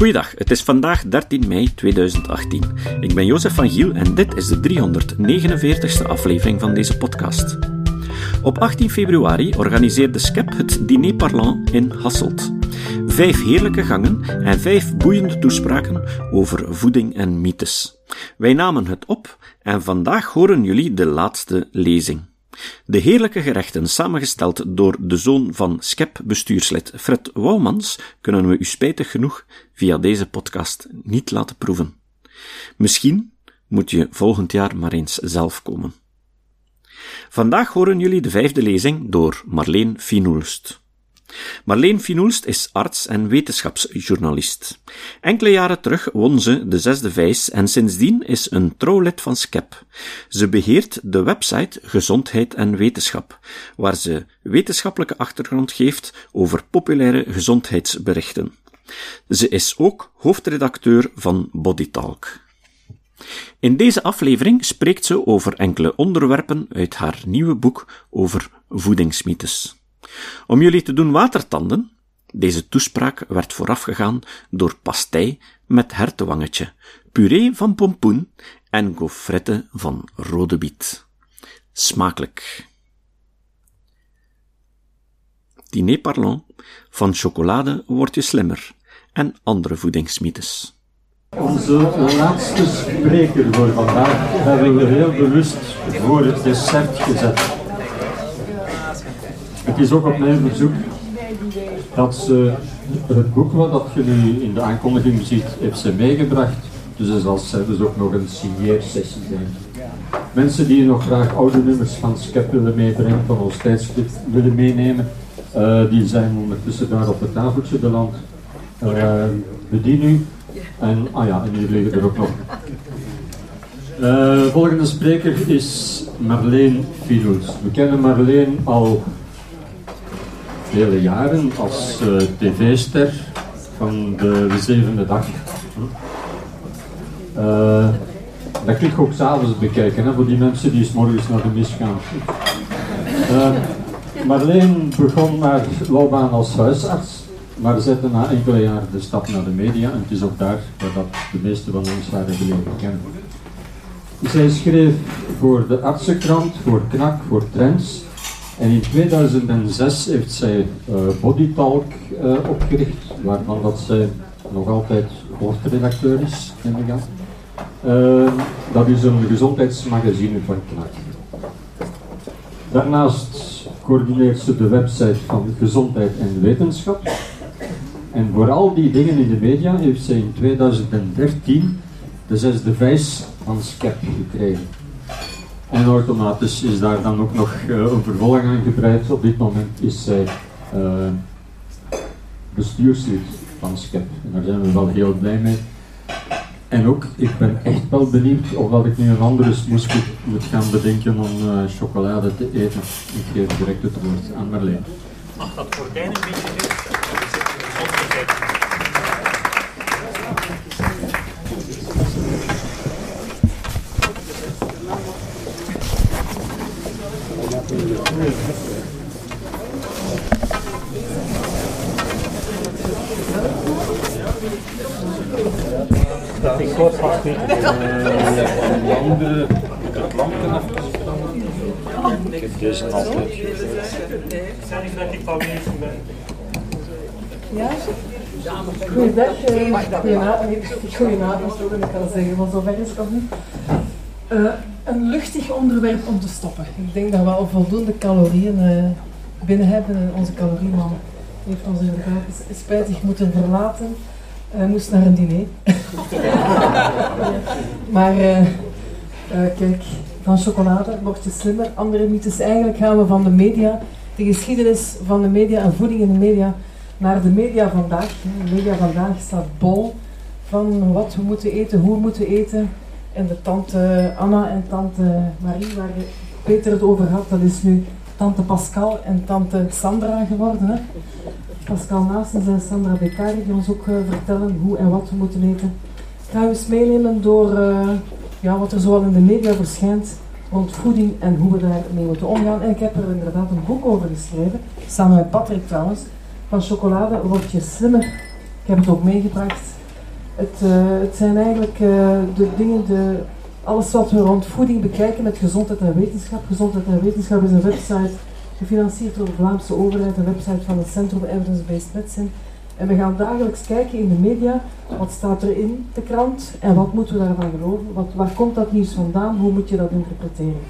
Goeiedag, het is vandaag 13 mei 2018. Ik ben Jozef van Giel en dit is de 349ste aflevering van deze podcast. Op 18 februari organiseerde SCEP het Diner Parlant in Hasselt. Vijf heerlijke gangen en vijf boeiende toespraken over voeding en mythes. Wij namen het op en vandaag horen jullie de laatste lezing. De heerlijke gerechten, samengesteld door de zoon van SCEP-bestuurslid Fred Wouwmans, kunnen we u spijtig genoeg via deze podcast niet laten proeven. Misschien moet je volgend jaar maar eens zelf komen. Vandaag horen jullie de vijfde lezing door Marleen Finoelst. Marleen Finoelst is arts en wetenschapsjournalist. Enkele jaren terug won ze de zesde vijs en sindsdien is een trouw lid van SCEP. Ze beheert de website Gezondheid en Wetenschap, waar ze wetenschappelijke achtergrond geeft over populaire gezondheidsberichten. Ze is ook hoofdredacteur van Bodytalk. In deze aflevering spreekt ze over enkele onderwerpen uit haar nieuwe boek over voedingsmythes. Om jullie te doen watertanden, deze toespraak werd voorafgegaan door pastei met hertewangetje, puree van pompoen en gaufrette van rode biet. Smakelijk. Diner parlant, van chocolade word je slimmer en andere voedingsmythes. Onze laatste spreker voor vandaag hebben we heel bewust voor het dessert gezet. Het is ook op mijn verzoek dat ze het boek wat je nu in de aankondiging ziet, heeft ze meegebracht. Dus er zal zelfs ook nog een signeersessie zijn. Mensen die nog graag oude nummers van Skep willen meebrengen, van ons tijdschrift willen meenemen, uh, die zijn ondertussen daar op het tafeltje beland. Uh, bedien u. En, ah ja, en hier liggen er ook nog. Uh, volgende spreker is Marleen Fidoels. We kennen Marleen al vele jaren als uh, tv-ster van de, de, zevende dag. Uh, dat kun je ook s'avonds bekijken, hè, voor die mensen die s morgens naar de mis gaan. Uh, Marleen begon haar loopbaan als huisarts, maar zette na enkele jaren de stap naar de media en het is ook daar dat de meeste van ons haar hebben kennen. Zij schreef voor de artsenkrant, voor KNAK, voor Trends en in 2006 heeft zij uh, Bodytalk uh, opgericht, waarvan dat zij nog altijd hoofdredacteur is, neem ik aan. Uh, dat is een gezondheidsmagazine van KNAK. Daarnaast coördineert ze de website van Gezondheid en Wetenschap. En voor al die dingen in de media heeft zij in 2013 de zesde vijs van SCEP gekregen. En automatisch is daar dan ook nog uh, een vervolg aan gebreid. Op dit moment is zij uh, bestuurslid van SCEP. En daar zijn we wel heel blij mee. En ook, ik ben echt wel benieuwd of ik nu een andere smoes moet gaan bedenken om uh, chocolade te eten. Ik geef direct het woord aan Marleen. Mag dat gordijn een beetje Ik hoor vast niet. De andere, het. Ik heb deze altijd. Dat ik van. Ja? Goedenavond, ik kan zeggen, want zover is het nog niet. Een luchtig onderwerp om te stoppen. Ik denk dat we al voldoende calorieën uh, binnen hebben. En onze calorieman heeft ons spijtig moeten verlaten. Hij moest naar een diner. maar uh, kijk, van chocolade word je slimmer. Andere mythes, eigenlijk gaan we van de media, de geschiedenis van de media en voeding in de media, naar de media vandaag. De media vandaag staat bol van wat we moeten eten, hoe we moeten eten. En de tante Anna en tante Marie, waar Peter het over had, dat is nu tante Pascal en tante Sandra geworden. Hè? Pascal Naastens en Sandra Beccari die ons ook uh, vertellen hoe en wat we moeten eten. Ik ga eens meenemen door uh, ja, wat er zoal in de media verschijnt rond voeding en hoe we daarmee moeten omgaan. En ik heb er inderdaad een boek over geschreven, samen met Patrick trouwens, van chocolade word je slimmer. Ik heb het ook meegebracht. Het, uh, het zijn eigenlijk uh, de dingen, de, alles wat we rond voeding bekijken met gezondheid en wetenschap. Gezondheid en wetenschap is een website gefinancierd door de Vlaamse overheid, een website van het Centrum Evidence-Based Medicine. En we gaan dagelijks kijken in de media, wat staat er in de krant en wat moeten we daarvan geloven? Wat, waar komt dat nieuws vandaan? Hoe moet je dat interpreteren?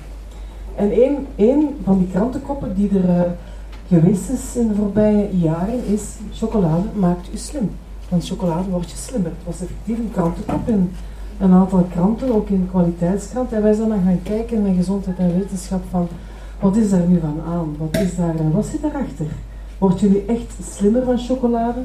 En een, van die krantenkoppen die er uh, geweest is in de voorbije jaren is chocolade maakt u slim. Van chocolade word je slimmer. Het was effectief een krantenkop in een aantal kranten, ook in kwaliteitskranten. En wij zijn dan gaan kijken naar gezondheid en wetenschap van wat is daar nu van aan? Wat is daar en wat zit daarachter? Wordt jullie echt slimmer van chocolade?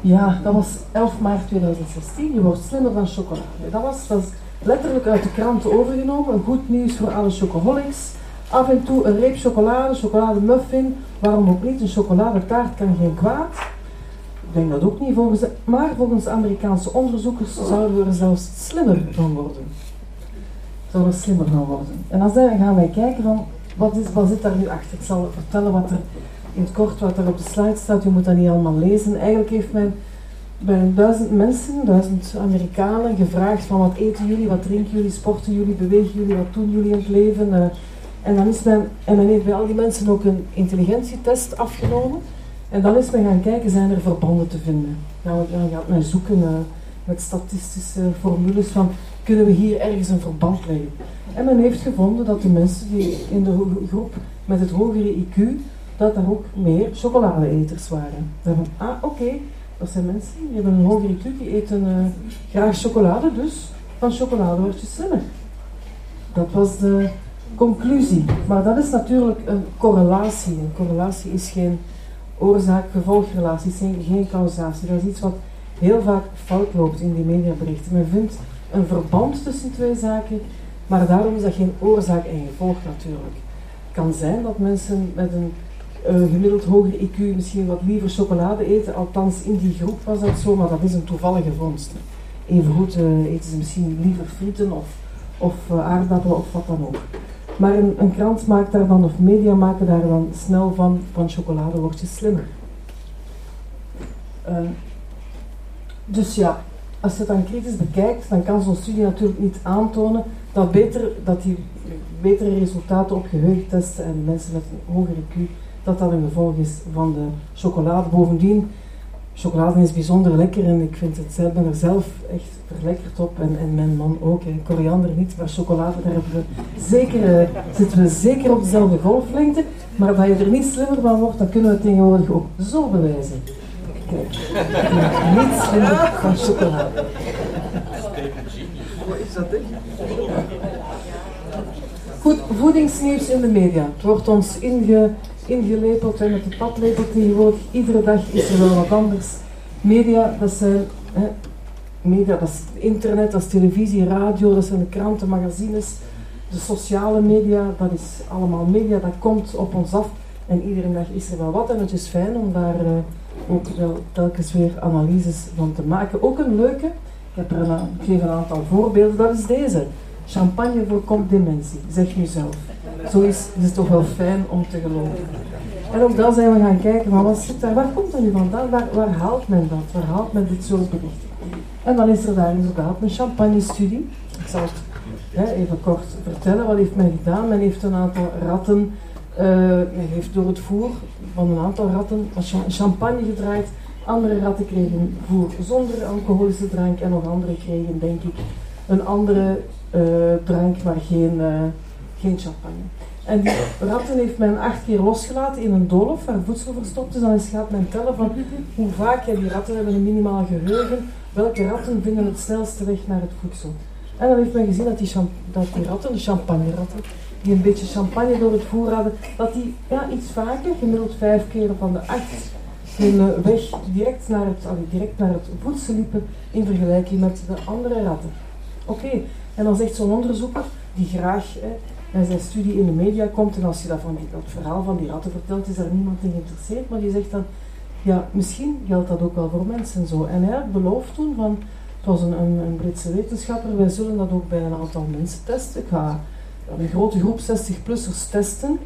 Ja, dat was 11 maart 2016. Je wordt slimmer van chocolade. Dat was, dat was letterlijk uit de kranten overgenomen. Een goed nieuws voor alle chocoholics. Af en toe een reep chocolade, chocolademuffin. Waarom ook niet? Een chocoladetaart kan geen kwaad. Ik denk dat ook niet volgens maar volgens Amerikaanse onderzoekers zouden we er zelfs slimmer van worden. Zouden er slimmer van worden. En dan gaan wij kijken van wat, is, wat zit daar nu achter. Ik zal vertellen wat er in het kort wat er op de slide staat. Je moet dat niet allemaal lezen. Eigenlijk heeft men bij duizend mensen, duizend Amerikanen, gevraagd van wat eten jullie, wat drinken jullie, sporten jullie, bewegen jullie, wat doen jullie in het leven. Uh, en, dan is men, en men heeft bij al die mensen ook een intelligentietest afgenomen. En dan is men gaan kijken, zijn er verbanden te vinden. Dan gaat men zoeken uh, met statistische formules van, kunnen we hier ergens een verband leggen? En men heeft gevonden dat de mensen die in de groep met het hogere IQ, dat daar ook meer chocoladeeters waren. Daarvan, ah oké, dat zijn mensen die hebben een hogere IQ, die eten uh, graag chocolade, dus van chocolade word je slimmer. Dat was de conclusie. Maar dat is natuurlijk een correlatie. Een correlatie is geen oorzaak-gevolgrelatie, geen, geen causatie. Dat is iets wat heel vaak fout loopt in die mediaberichten. Men vindt een verband tussen twee zaken, maar daarom is dat geen oorzaak en gevolg natuurlijk. Het kan zijn dat mensen met een uh, gemiddeld hoger IQ misschien wat liever chocolade eten, althans in die groep was dat zo, maar dat is een toevallige vondst. Evengoed uh, eten ze misschien liever frieten of, of uh, aardappelen of wat dan ook. Maar een, krant maakt daar dan, of media maken daar dan snel van, van chocolade word je slimmer. dus ja, als je het dan kritisch bekijkt, dan kan zo'n studie natuurlijk niet aantonen dat, beter, dat die betere resultaten op geheugentesten en mensen met een hogere IQ, dat dat een gevolg is van de chocolade. Bovendien, chocolade is bijzonder lekker en ik vind het, ik ben er zelf echt verlekkerd op en, en mijn man ook. En koriander niet, maar chocolade, daar hebben we zeker, uh, zitten we zeker op dezelfde golflengte. Maar dat je er niet slimmer van wordt, dan kunnen we tegenwoordig ook zo bewijzen. Kijk, niet slimmer van chocolade. Wat is dat, Goed, voedingsnieuws in de media. Het wordt ons inge, ingelepeld en met de padlepel tegenwoordig. Iedere dag is er wel wat anders. Media, dat zijn hè, media, dat is internet, dat is televisie, radio, dat zijn de kranten, magazines, de sociale media, dat is allemaal media, dat komt op ons af. En iedere dag is er wel wat en het is fijn om daar uh, ook wel telkens weer analyses van te maken. Ook een leuke, ik, heb er een, ik geef een aantal voorbeelden, dat is deze. Champagne voorkomt dementie, zeg nu zelf. Zo is, het toch wel fijn om te geloven. En ook dan zijn we gaan kijken, maar wat zit daar, waar komt dat nu vandaan? Waar, waar haalt men dat? Waar haalt men dit soort berichten? En dan is er daar inderdaad een champagne-studie. Ik zal het hè, even kort vertellen. Wat heeft men gedaan? Men heeft een aantal ratten, uh, men heeft door het voer van een aantal ratten champagne gedraaid. Andere ratten kregen voer zonder alcoholische drank en nog andere kregen, denk ik, een andere uh, drank, maar geen, uh, geen champagne. En die ratten heeft men acht keer losgelaten in een doolhof waar voedsel verstopt is. Dan gaat men tellen van hoe vaak ja, die ratten hebben een minimaal geheugen. Welke ratten vinden het snelste weg naar het voedsel. En dan heeft men gezien dat die, dat die ratten, de champagne-ratten, die een beetje champagne door het voer hadden, dat die ja, iets vaker, gemiddeld vijf keer van de acht, hun weg direct naar, het, direct naar het voedsel liepen in vergelijking met de andere ratten. Oké, en dan zegt zo'n onderzoeker, die graag bij zijn studie in de media komt, en als je dat, van dat verhaal van die ratten vertelt, is daar niemand in geïnteresseerd, maar die zegt dan, ja, misschien geldt dat ook wel voor mensen zo. En hij had beloofd toen van, het was een, een, een Britse wetenschapper, wij zullen dat ook bij een aantal mensen testen. Ik ga een grote groep 60-plussers testen.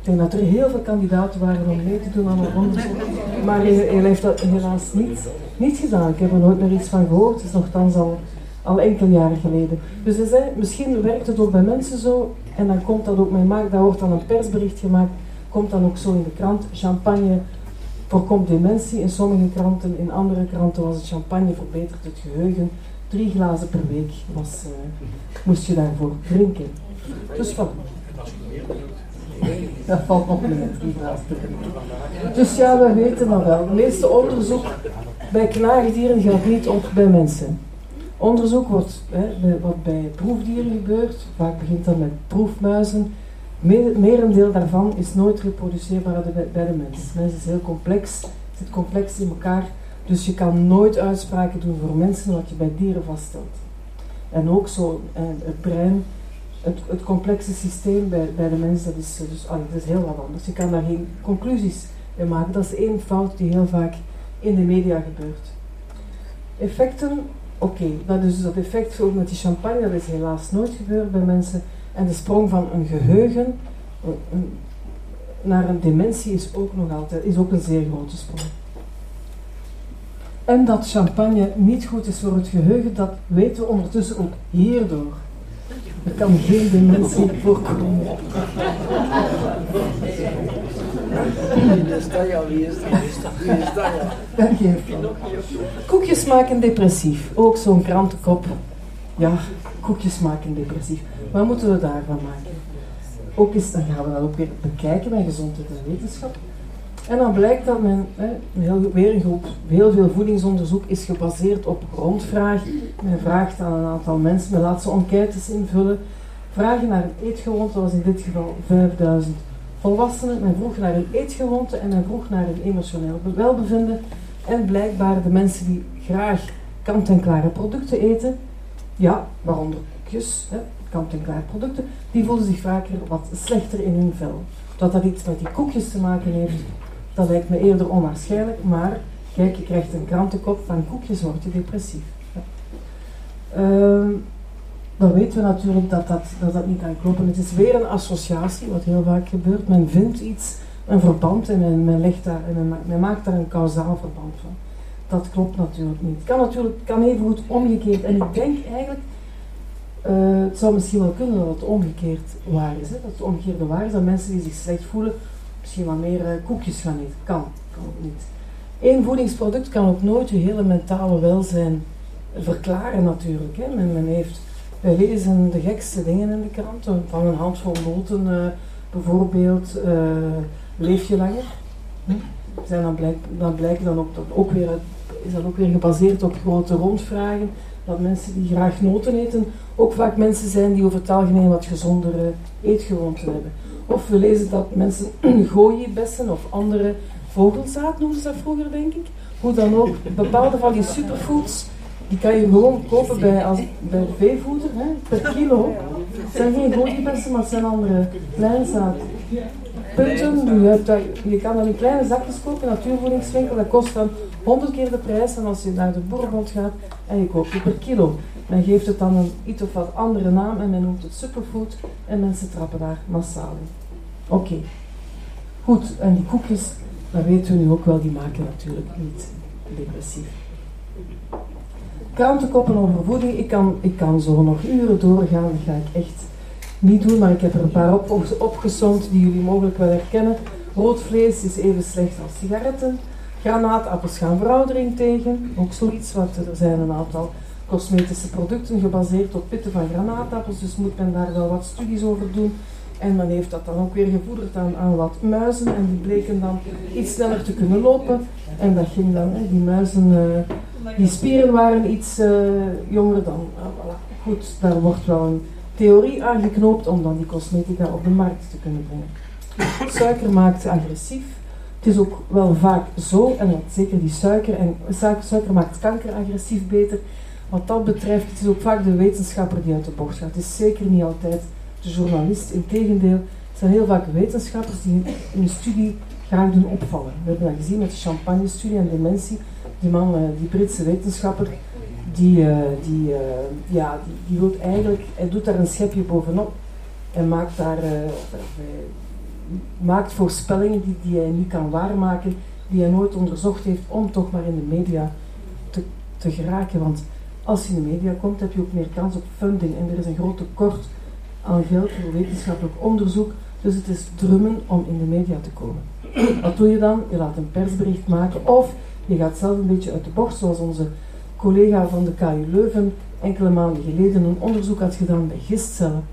Ik denk dat er heel veel kandidaten waren om mee te doen aan een onderzoek. Maar hij, hij heeft dat helaas niet, niet gedaan. Ik heb er nooit meer iets van gehoord. Het is nogthans al, al enkele jaren geleden. Dus hij zei, misschien werkt het ook bij mensen zo. En dan komt dat ook, mijn daar wordt dan een persbericht gemaakt. Komt dan ook zo in de krant. Champagne voorkomt dementie in sommige kranten. In andere kranten was het champagne verbetert het geheugen. Drie glazen per week was, uh, moest je daarvoor drinken. Dus van. Dat valt nog niet, drie glazen per week. Dus ja, we weten dat wel. Het meeste onderzoek bij knaagdieren gaat niet op bij mensen. Onderzoek wordt, hè, wat bij proefdieren gebeurt, vaak begint dat met proefmuizen. Merendeel daarvan is nooit reproduceerbaar bij de mens. De mens is heel complex, zit complex in elkaar, dus je kan nooit uitspraken doen voor mensen wat je bij dieren vaststelt. En ook zo, het brein, het, het complexe systeem bij, bij de mens, dat is, dus, dat is heel wat anders. Je kan daar geen conclusies in maken. Dat is één fout die heel vaak in de media gebeurt. Effecten, oké, dat is dus dat effect ook met die champagne, dat is helaas nooit gebeurd bij mensen. En de sprong van een geheugen naar een dementie is ook nog altijd is ook een zeer grote sprong. En dat champagne niet goed is voor het geheugen, dat weten we ondertussen ook hierdoor. Er kan geen dementie voorkomen. Wie is dat ja? Wie is dat? Is Koekjes maken depressief. Ook zo'n krantenkop. Ja, koekjes maken depressief. Wat moeten we daarvan maken? Ook eens, dan gaan we dat ook weer bekijken bij gezondheid en wetenschap. En dan blijkt dat men, hè, weer een groep, heel veel voedingsonderzoek is gebaseerd op rondvraag. Men vraagt aan een aantal mensen, men laat ze enquêtes invullen, vragen naar een eetgewoonte, was in dit geval 5000 volwassenen. Men vroeg naar een eetgewoonte en men vroeg naar een emotioneel welbevinden. En blijkbaar de mensen die graag kant-en-klare producten eten, ja, waaronder koekjes, kant-en-klaar producten, die voelen zich vaker wat slechter in hun vel. Dat dat iets met die koekjes te maken heeft, dat lijkt me eerder onwaarschijnlijk, maar kijk, je krijgt een krantenkop van koekjes, word je depressief. Ja. Dan weten we natuurlijk dat dat, dat dat niet kan kloppen. Het is weer een associatie, wat heel vaak gebeurt. Men vindt iets, een verband en men, men, legt daar, en men, maakt daar een kausaal verband van. Dat klopt natuurlijk niet. Het kan natuurlijk kan even goed omgekeerd. En ik denk eigenlijk, uh, het zou misschien wel kunnen dat het omgekeerd waar is. Hè? Dat het omgekeerde waar is, dat mensen die zich slecht voelen, misschien wat meer uh, koekjes gaan eten. Kan, kan ook niet. Eén voedingsproduct kan ook nooit je hele mentale welzijn verklaren natuurlijk. Hè? Men, men heeft, wij lezen de gekste dingen in de krant, van een handvol noten uh, bijvoorbeeld, leef je langer. Hm? Zijn dan, blijkt, dan blijkt dan ook, dat ook weer, is dat ook weer gebaseerd op grote rondvragen, dat mensen die graag noten eten, ook vaak mensen zijn die over het algemeen wat gezondere eetgewoonten hebben. Of we lezen dat mensen gooibessen of andere vogelzaad noemden ze dat vroeger, denk ik. Hoe dan ook, bepaalde van die superfoods, die kan je gewoon kopen bij, als, bij veevoeder, hè, per kilo. Het zijn geen gooibessen, maar het zijn andere lijnzaad. Punten, je, je kan dan in kleine zakjes kopen, natuurvoedingswinkel, dat kost dan 100 keer de prijs en als je naar de boerenbond gaat en je koopt je per kilo. Men geeft het dan een iets of wat andere naam en men noemt het superfood en mensen trappen daar massaal in. Oké. Goed, en die koekjes, dat weten we nu ook wel, die maken natuurlijk niet depressief. Krantenkoppen over voeding, ik kan, ik kan zo nog uren doorgaan, dat ga ik echt niet doen, maar ik heb er een paar op, opgezond die jullie mogelijk wel herkennen. Rood vlees is even slecht als sigaretten. Granaatappels gaan veroudering tegen, ook zoiets, want er zijn een aantal cosmetische producten gebaseerd op pitten van granaatappels, dus moet men daar wel wat studies over doen. En men heeft dat dan ook weer gevoederd aan, aan wat muizen en die bleken dan iets sneller te kunnen lopen. En dat ging dan, hè, die muizen, uh, die spieren waren iets uh, jonger dan. Uh, voilà. Goed, daar wordt wel een theorie aangeknoopt om dan die cosmetica op de markt te kunnen brengen. Suiker maakt agressief. Het is ook wel vaak zo, en dat zeker die suiker, en suiker, suiker maakt kanker agressief beter. Wat dat betreft, het is ook vaak de wetenschapper die uit de bocht gaat. Het is zeker niet altijd de journalist. Integendeel, het zijn heel vaak wetenschappers die in een studie graag doen opvallen. We hebben dat gezien met de champagne-studie en dementie. Die man, eh, die Britse wetenschapper, die, uh, die, uh, ja, die, die wil eigenlijk, hij doet daar een schepje bovenop en maakt daar, maakt voorspellingen die, die hij niet kan waarmaken, die hij nooit onderzocht heeft, om toch maar in de media te, te geraken. Want als je in de media komt, heb je ook meer kans op funding. En er is een groot tekort aan geld voor wetenschappelijk onderzoek. Dus het is drummen om in de media te komen. Wat doe je dan? Je laat een persbericht maken of je gaat zelf een beetje uit de bocht, zoals onze collega van de KU Leuven enkele maanden geleden een onderzoek had gedaan bij gistcellen.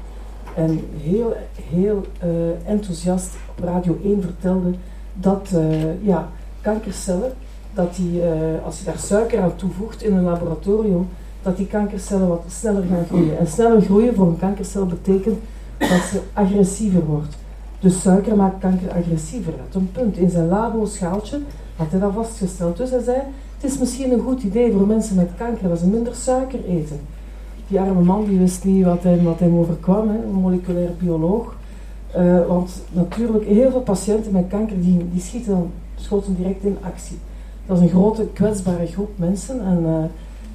En heel, heel uh, enthousiast op Radio 1 vertelde dat uh, ja, kankercellen, dat die, uh, als je daar suiker aan toevoegt in een laboratorium, dat die kankercellen wat sneller gaan groeien. En sneller groeien voor een kankercel betekent dat ze agressiever wordt. Dus suiker maakt kanker agressiever. Dat een punt. In zijn labo-schaaltje had hij dat vastgesteld. Dus hij zei, het is misschien een goed idee voor mensen met kanker dat ze minder suiker eten. Die arme man die wist niet wat hem, wat hem overkwam, hè, een moleculair bioloog. Uh, want natuurlijk, heel veel patiënten met kanker die, die schieten dan, schoten direct in actie. Dat is een grote kwetsbare groep mensen. En uh,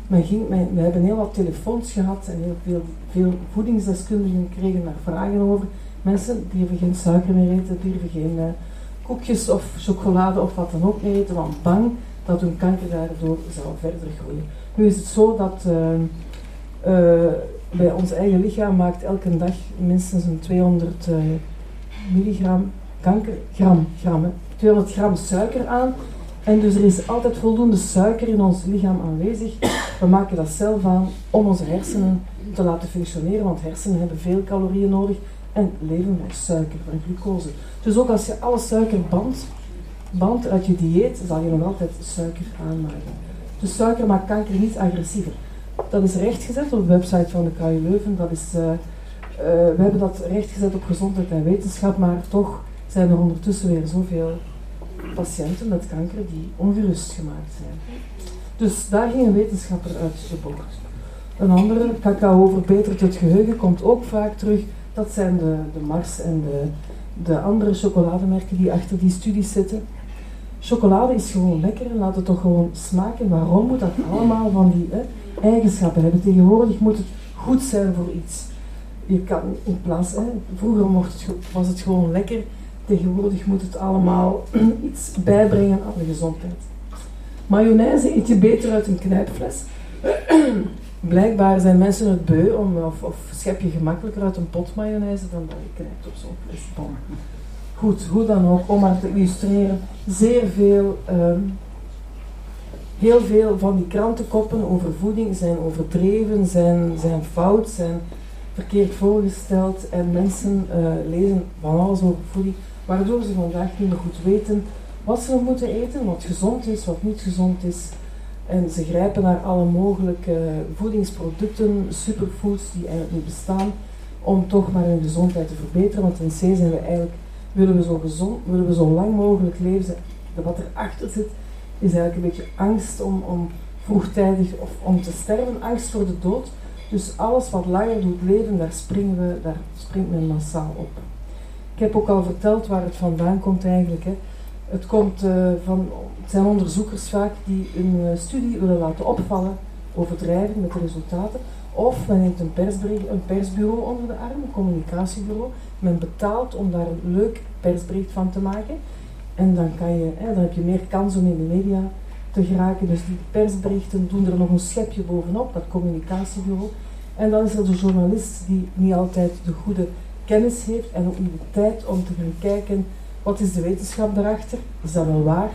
men ging, men, we hebben heel wat telefoons gehad en heel veel, veel voedingsdeskundigen kregen daar vragen over. Mensen durven geen suiker meer eten, durven geen uh, koekjes of chocolade of wat dan ook eten, want bang dat hun kanker daardoor zou verder groeien. Nu is het zo dat uh, bij ons eigen lichaam maakt elke dag minstens een 200 uh, milligram kanker, gram, gram, 200 gram suiker aan. En dus er is altijd voldoende suiker in ons lichaam aanwezig. We maken dat zelf aan om onze hersenen te laten functioneren, want hersenen hebben veel calorieën nodig en leven van suiker, van glucose. Dus ook als je alle suiker bandt, band uit je dieet, zal je nog altijd suiker aanmaken. Dus suiker maakt kanker niet agressiever. Dat is rechtgezet op de website van de KU Leuven. Dat is, uh, uh, we hebben dat rechtgezet op gezondheid en wetenschap, maar toch zijn er ondertussen weer zoveel patiënten met kanker die ongerust gemaakt zijn. Dus daar ging een wetenschapper uit de bocht. Een andere, cacao verbetert het geheugen, komt ook vaak terug. Dat zijn de, de Mars en de, de andere chocolademerken die achter die studies zitten. Chocolade is gewoon lekker laat het toch gewoon smaken. Waarom moet dat allemaal van die eigenschappen hebben? Tegenwoordig moet het goed zijn voor iets. Je kan in plaats, hè, vroeger was het gewoon lekker, tegenwoordig moet het allemaal iets bijbrengen aan de gezondheid. Mayonaise eet je beter uit een knijpfles. Blijkbaar zijn mensen het beu om, of, of schep je gemakkelijker uit een pot mayonaise dan dat je knijpt op zo'n fles. Goed, hoe dan ook, om maar te illustreren, zeer veel, um, heel veel van die krantenkoppen over voeding zijn overdreven, zijn, zijn fout, zijn verkeerd voorgesteld en mensen uh, lezen van alles over voeding, waardoor ze vandaag niet meer goed weten wat ze moeten eten, wat gezond is, wat niet gezond is. En ze grijpen naar alle mogelijke voedingsproducten, superfoods die eigenlijk niet bestaan, om toch maar hun gezondheid te verbeteren. Want in C zijn we eigenlijk willen we zo gezond, willen we zo lang mogelijk leven. Wat erachter zit, is eigenlijk een beetje angst om, om vroegtijdig of om te sterven, angst voor de dood. Dus alles wat langer doet leven, daar springen we, daar springt men massaal op. Ik heb ook al verteld waar het vandaan komt eigenlijk. Hè. Het, komt, uh, van, zijn onderzoekers vaak die een uh, studie willen laten opvallen, overdrijven met de resultaten. Of men neemt een, een persbureau onder de arm, een communicatiebureau. Men betaalt om daar een leuk persbericht van te maken. En dan, kan je, hè, dan heb je meer kans om in de media te geraken. Dus die persberichten doen er nog een schepje bovenop, dat communicatiebureau. En dan is er de journalist die niet altijd de goede kennis heeft en ook niet de tijd om te gaan kijken wat is de wetenschap daarachter. Is dat wel waar?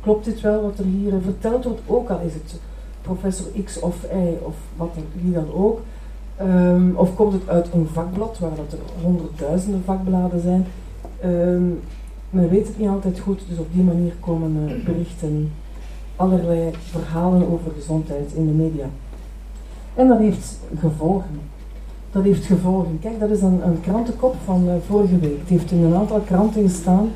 Klopt dit wel wat er hier verteld wordt? Ook al is het professor X of Y of wat wie dan ook. Um, of komt het uit een vakblad, waar dat er honderdduizenden vakbladen zijn. Um, men weet het niet altijd goed, dus op die manier komen berichten, allerlei verhalen over gezondheid in de media. En dat heeft gevolgen. Dat heeft gevolgen. Kijk, dat is een, een krantenkop van uh, vorige week. Het heeft in een aantal kranten gestaan.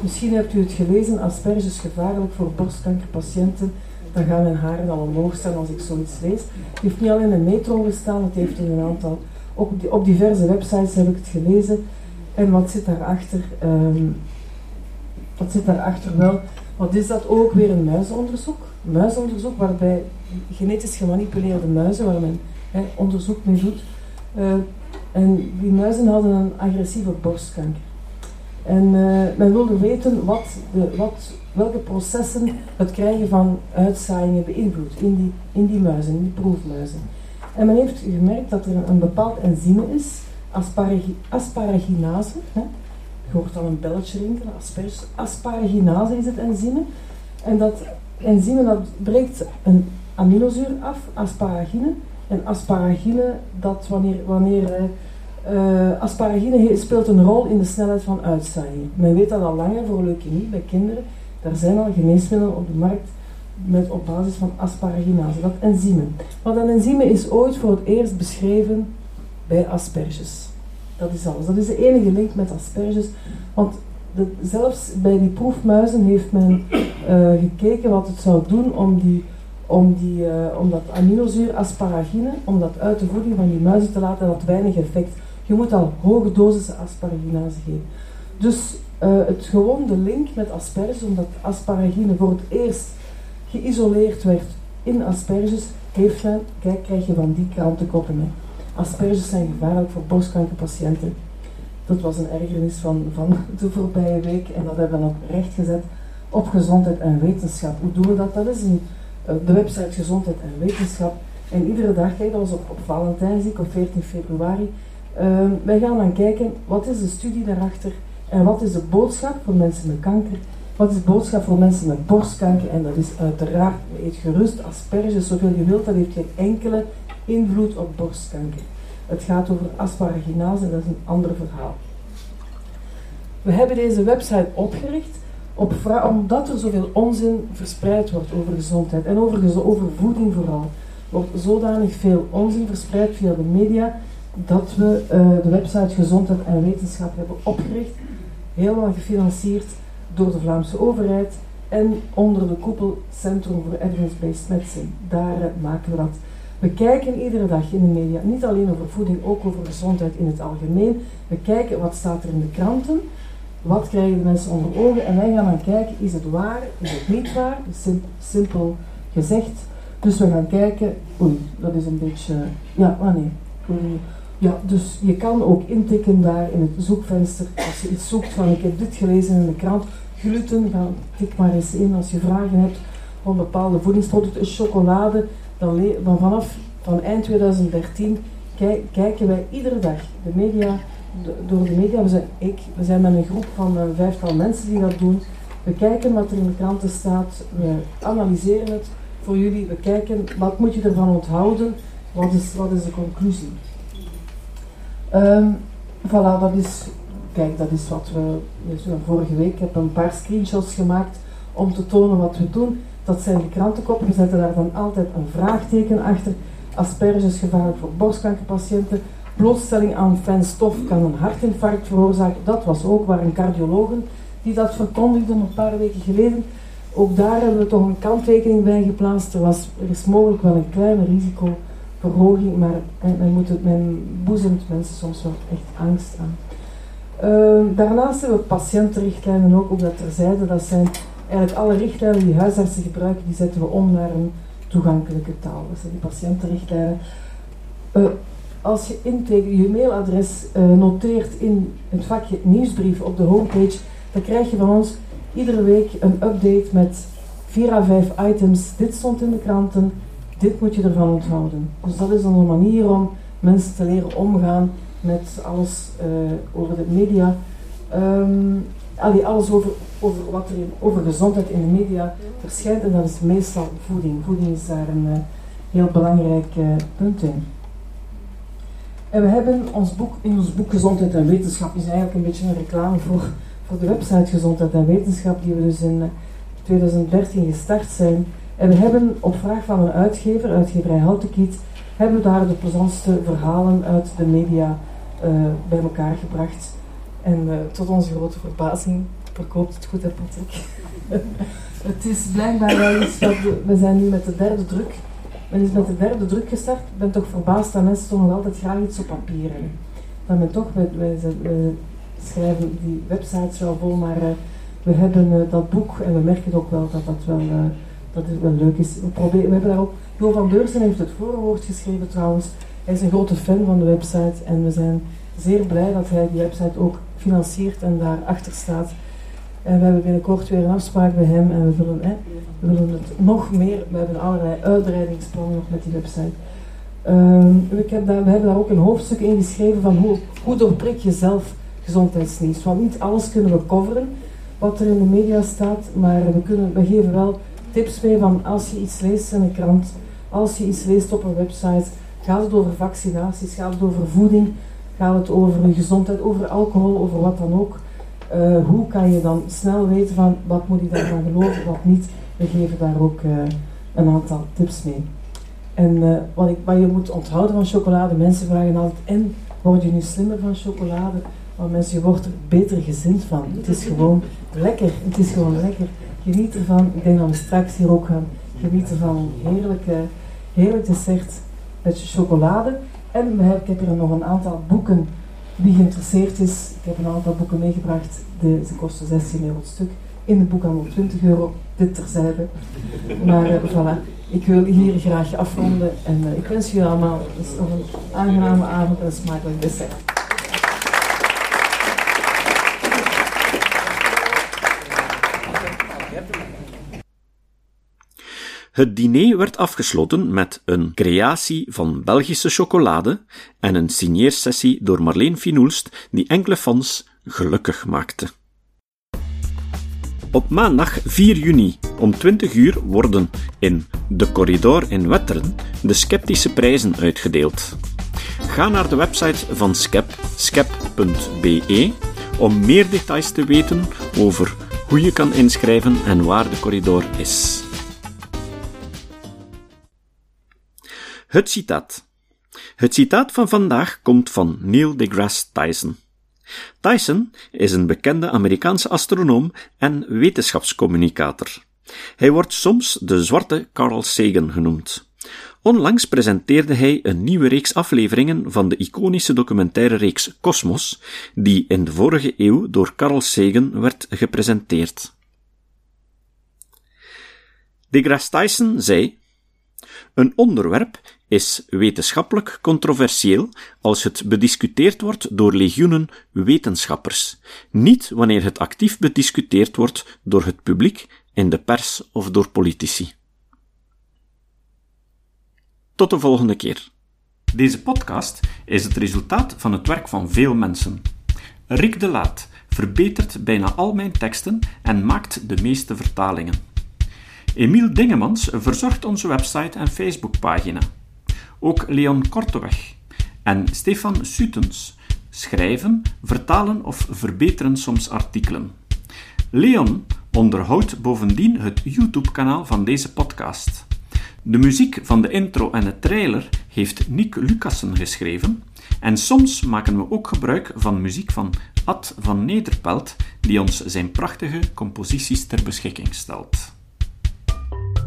Misschien hebt u het gelezen, asperge is gevaarlijk voor borstkankerpatiënten dan gaan mijn haren al omhoog staan als ik zoiets lees. Het heeft niet alleen in de metro gestaan, het heeft in een aantal, op, op diverse websites heb ik het gelezen. En wat zit daarachter? Um, wat zit daarachter wel? Wat is dat ook weer een muizenonderzoek? Muizenonderzoek waarbij genetisch gemanipuleerde muizen, waar men onderzoek mee doet. Uh, en die muizen hadden een agressieve borstkanker. En uh, men wilde weten wat de, wat, welke processen het krijgen van uitzaaiingen beïnvloedt in die, in die muizen, in die proefmuizen. En men heeft gemerkt dat er een, bepaald enzym is, asparagi, asparaginase. Hè. Je hoort dan een belletje rinkelen, asparaginase is het enzym. En dat enzym dat breekt een aminozuur af, asparagine. En asparagine, dat wanneer, wanneer uh, asparagine speelt een rol in de snelheid van uitzaaiing. Men weet dat al langer voor leukemie bij kinderen. Er zijn al geneesmiddelen op de markt met, op basis van asparaginase, dat enzym. Maar dat enzym is ooit voor het eerst beschreven bij asperges. Dat is alles. Dat is de enige link met asperges. Want zelfs bij die proefmuizen heeft men uh, gekeken wat het zou doen om, die, om, die, om dat aminozuur asparagine, om dat uit de voeding van die muizen te laten, dat weinig effect. Je moet al hoge dosissen asparaginase geven. Dus uh, het gewoon de link met asperges, omdat asparagine voor het eerst geïsoleerd werd in asperges, heeft men, kijk, krijg je van die krantenkoppen. Hè. Asperges zijn gevaarlijk voor borstkankerpatiënten. Dat was een ergernis van, van de voorbije week en dat hebben we ook rechtgezet op gezondheid en wetenschap. Hoe doen we dat? Dat is uh, de website Gezondheid en Wetenschap. En iedere dag, kijk, dat was op, op Valentijnsdag op 14 februari. Uh, wij gaan dan kijken wat is de studie daarachter en wat is de boodschap voor mensen met kanker wat is de boodschap voor mensen met borstkanker? En dat is uiteraard, eet gerust asperges zoveel je wilt, dat heeft geen enkele invloed op borstkanker. Het gaat over asparaginase, dat is een ander verhaal. We hebben deze website opgericht omdat er zoveel onzin verspreid wordt over gezondheid en over, voeding vooral. Wordt zodanig veel onzin verspreid via de media dat we uh, de website Gezondheid en Wetenschap hebben opgericht, helemaal gefinancierd door de Vlaamse overheid en onder de koepel Centrum voor Evidence-Based Medicine. Daar eh, maken we dat. We kijken iedere dag in de media, niet alleen over voeding, ook over gezondheid in het algemeen. We kijken wat staat er in de kranten, wat krijgen de mensen onder ogen? En wij gaan dan kijken, is het waar, is het niet waar, simpel gezegd. Dus we gaan kijken, oei, dat is een beetje, ja, ah nee, ja, dus je kan ook intikken daar in het zoekvenster, als je iets zoekt van ik heb dit gelezen in de krant, gluten, dan tik maar eens in als je vragen hebt van bepaalde voedingsproducten, chocolade, dan, dan vanaf van eind 2013 kijken wij iedere dag de media, door de media, we zijn, ik, we zijn met een groep van een vijftal mensen die dat doen, we kijken wat er in de kranten staat, we analyseren het voor jullie, we kijken wat moet je ervan onthouden, wat is, wat is de conclusie. Um, voilà, dat is Kijk, dat is wat we dus vorige week heb een paar screenshots gemaakt om te tonen wat we doen. Dat zijn de krantenkoppen. We zetten daar dan altijd een vraagteken achter. Asperges gevaarlijk voor borstkankerpatiënten. Blootstelling aan fijn stof kan een hartinfarct veroorzaken. Dat was ook waar een cardiologen die dat verkondigde een paar weken geleden. Ook daar hebben we toch een kanttekening bij geplaatst. Er, was, er is mogelijk wel een kleine risicoverhoging, maar men, moet het, men boezemt mensen soms wel echt angst aan. Ehm, daarnaast hebben we patiëntenrichtlijnen ook op dat terzijde. Dat zijn eigenlijk alle richtlijnen die huisartsen gebruiken, die zetten we om naar een toegankelijke taal. Zijn die patiëntenrichtlijnen. Uh, als je je mailadres uh, noteert in het vakje nieuwsbrief op de homepage, dan krijg je van ons iedere week een update met 4 à 5 items. Dit stond in de kranten, dit moet je ervan onthouden. Dus dat is dan een manier om mensen te leren omgaan met alles uh, over de media. Um, alles over, over wat er over gezondheid in de media verschijnt. En dat is meestal voeding. Voeding is daar een uh, heel belangrijk punt in. En we hebben ons boek, in ons boek Gezondheid en Wetenschap is eigenlijk een beetje een reclame voor, voor de website Gezondheid en Wetenschap, die we dus in 2013 gestart zijn. En we hebben op vraag van een uitgever, uitgeverij Houtekiet, hebben we daar de plezantste verhalen uit de media uh, bij elkaar gebracht. En uh, tot onze grote verbazing verkoopt het goed, hè het is blijkbaar wel iets wat we, we zijn nu met de derde druk. Men is met de derde druk gestart. Ik ben toch verbaasd dat mensen toch nog altijd graag iets op papier hebben. Dat men toch, we, schrijven die websites wel vol, maar uh, we hebben dat boek en we merken ook wel dat dat wel, dat het wel leuk is. We, proberen, we hebben daar ook, Jo van Deursen heeft het voorwoord geschreven trouwens. Hij is een grote fan van de website en we zijn zeer blij dat hij die website ook financiert en daarachter staat. En we hebben binnenkort weer een afspraak bij hem en we willen, hè, we willen het nog meer. We hebben allerlei uitbreidingsplannen nog met die website. Um, ik heb daar, we hebben daar ook een hoofdstuk in geschreven van hoe, hoe doorbreek je zelf gezondheidsnieuws. Want niet alles kunnen we coveren wat er in de media staat, maar we, kunnen, we geven wel tips mee van als je iets leest in een krant, als je iets leest op een website, gaat het over vaccinaties, gaat het over voeding, gaat het over gezondheid, over alcohol, over wat dan ook. Uh, hoe kan je dan snel weten van wat moet ik daarvan geloven, wat niet. We geven daar ook uh, een aantal tips mee. En uh, wat, ik, wat je moet onthouden van chocolade, mensen vragen altijd, en word je nu slimmer van chocolade? Maar mensen, je wordt er beter gezind van. Het is gewoon lekker, het is gewoon lekker. Geniet ervan. Ik denk dat we straks hier ook gaan genieten van een heerlijke, heerlijk dessert met chocolade. En ik heb hier nog een aantal boeken. Wie geïnteresseerd is, ik heb een aantal boeken meegebracht. De, ze kosten 16 euro het stuk. In de boekhandel 20 euro, dit terzijde. Maar uh, voilà, ik wil hier graag afronden. En uh, ik wens jullie allemaal nog een aangename avond en een smakelijk dessert. Het diner werd afgesloten met een creatie van Belgische chocolade en een signeersessie door Marleen Finoelst die enkele fans gelukkig maakte. Op maandag 4 juni om 20 uur worden in De Corridor in Wetteren de sceptische prijzen uitgedeeld. Ga naar de website van Skep, skep.be, om meer details te weten over hoe je kan inschrijven en waar de corridor is. Het citaat. Het citaat van vandaag komt van Neil deGrasse Tyson. Tyson is een bekende Amerikaanse astronoom en wetenschapscommunicator. Hij wordt soms de zwarte Carl Sagan genoemd. Onlangs presenteerde hij een nieuwe reeks afleveringen van de iconische documentaire reeks Cosmos, die in de vorige eeuw door Carl Sagan werd gepresenteerd. DeGrasse Tyson zei: Een onderwerp is wetenschappelijk controversieel als het bediscuteerd wordt door legioenen wetenschappers, niet wanneer het actief bediscuteerd wordt door het publiek, in de pers of door politici. Tot de volgende keer. Deze podcast is het resultaat van het werk van veel mensen. Rick de Laat verbetert bijna al mijn teksten en maakt de meeste vertalingen. Emiel Dingemans verzorgt onze website en Facebookpagina. Ook Leon Korteweg en Stefan Sutens schrijven, vertalen of verbeteren soms artikelen. Leon onderhoudt bovendien het YouTube-kanaal van deze podcast. De muziek van de intro en de trailer heeft Nick Lucassen geschreven en soms maken we ook gebruik van muziek van Ad van Nederpelt, die ons zijn prachtige composities ter beschikking stelt.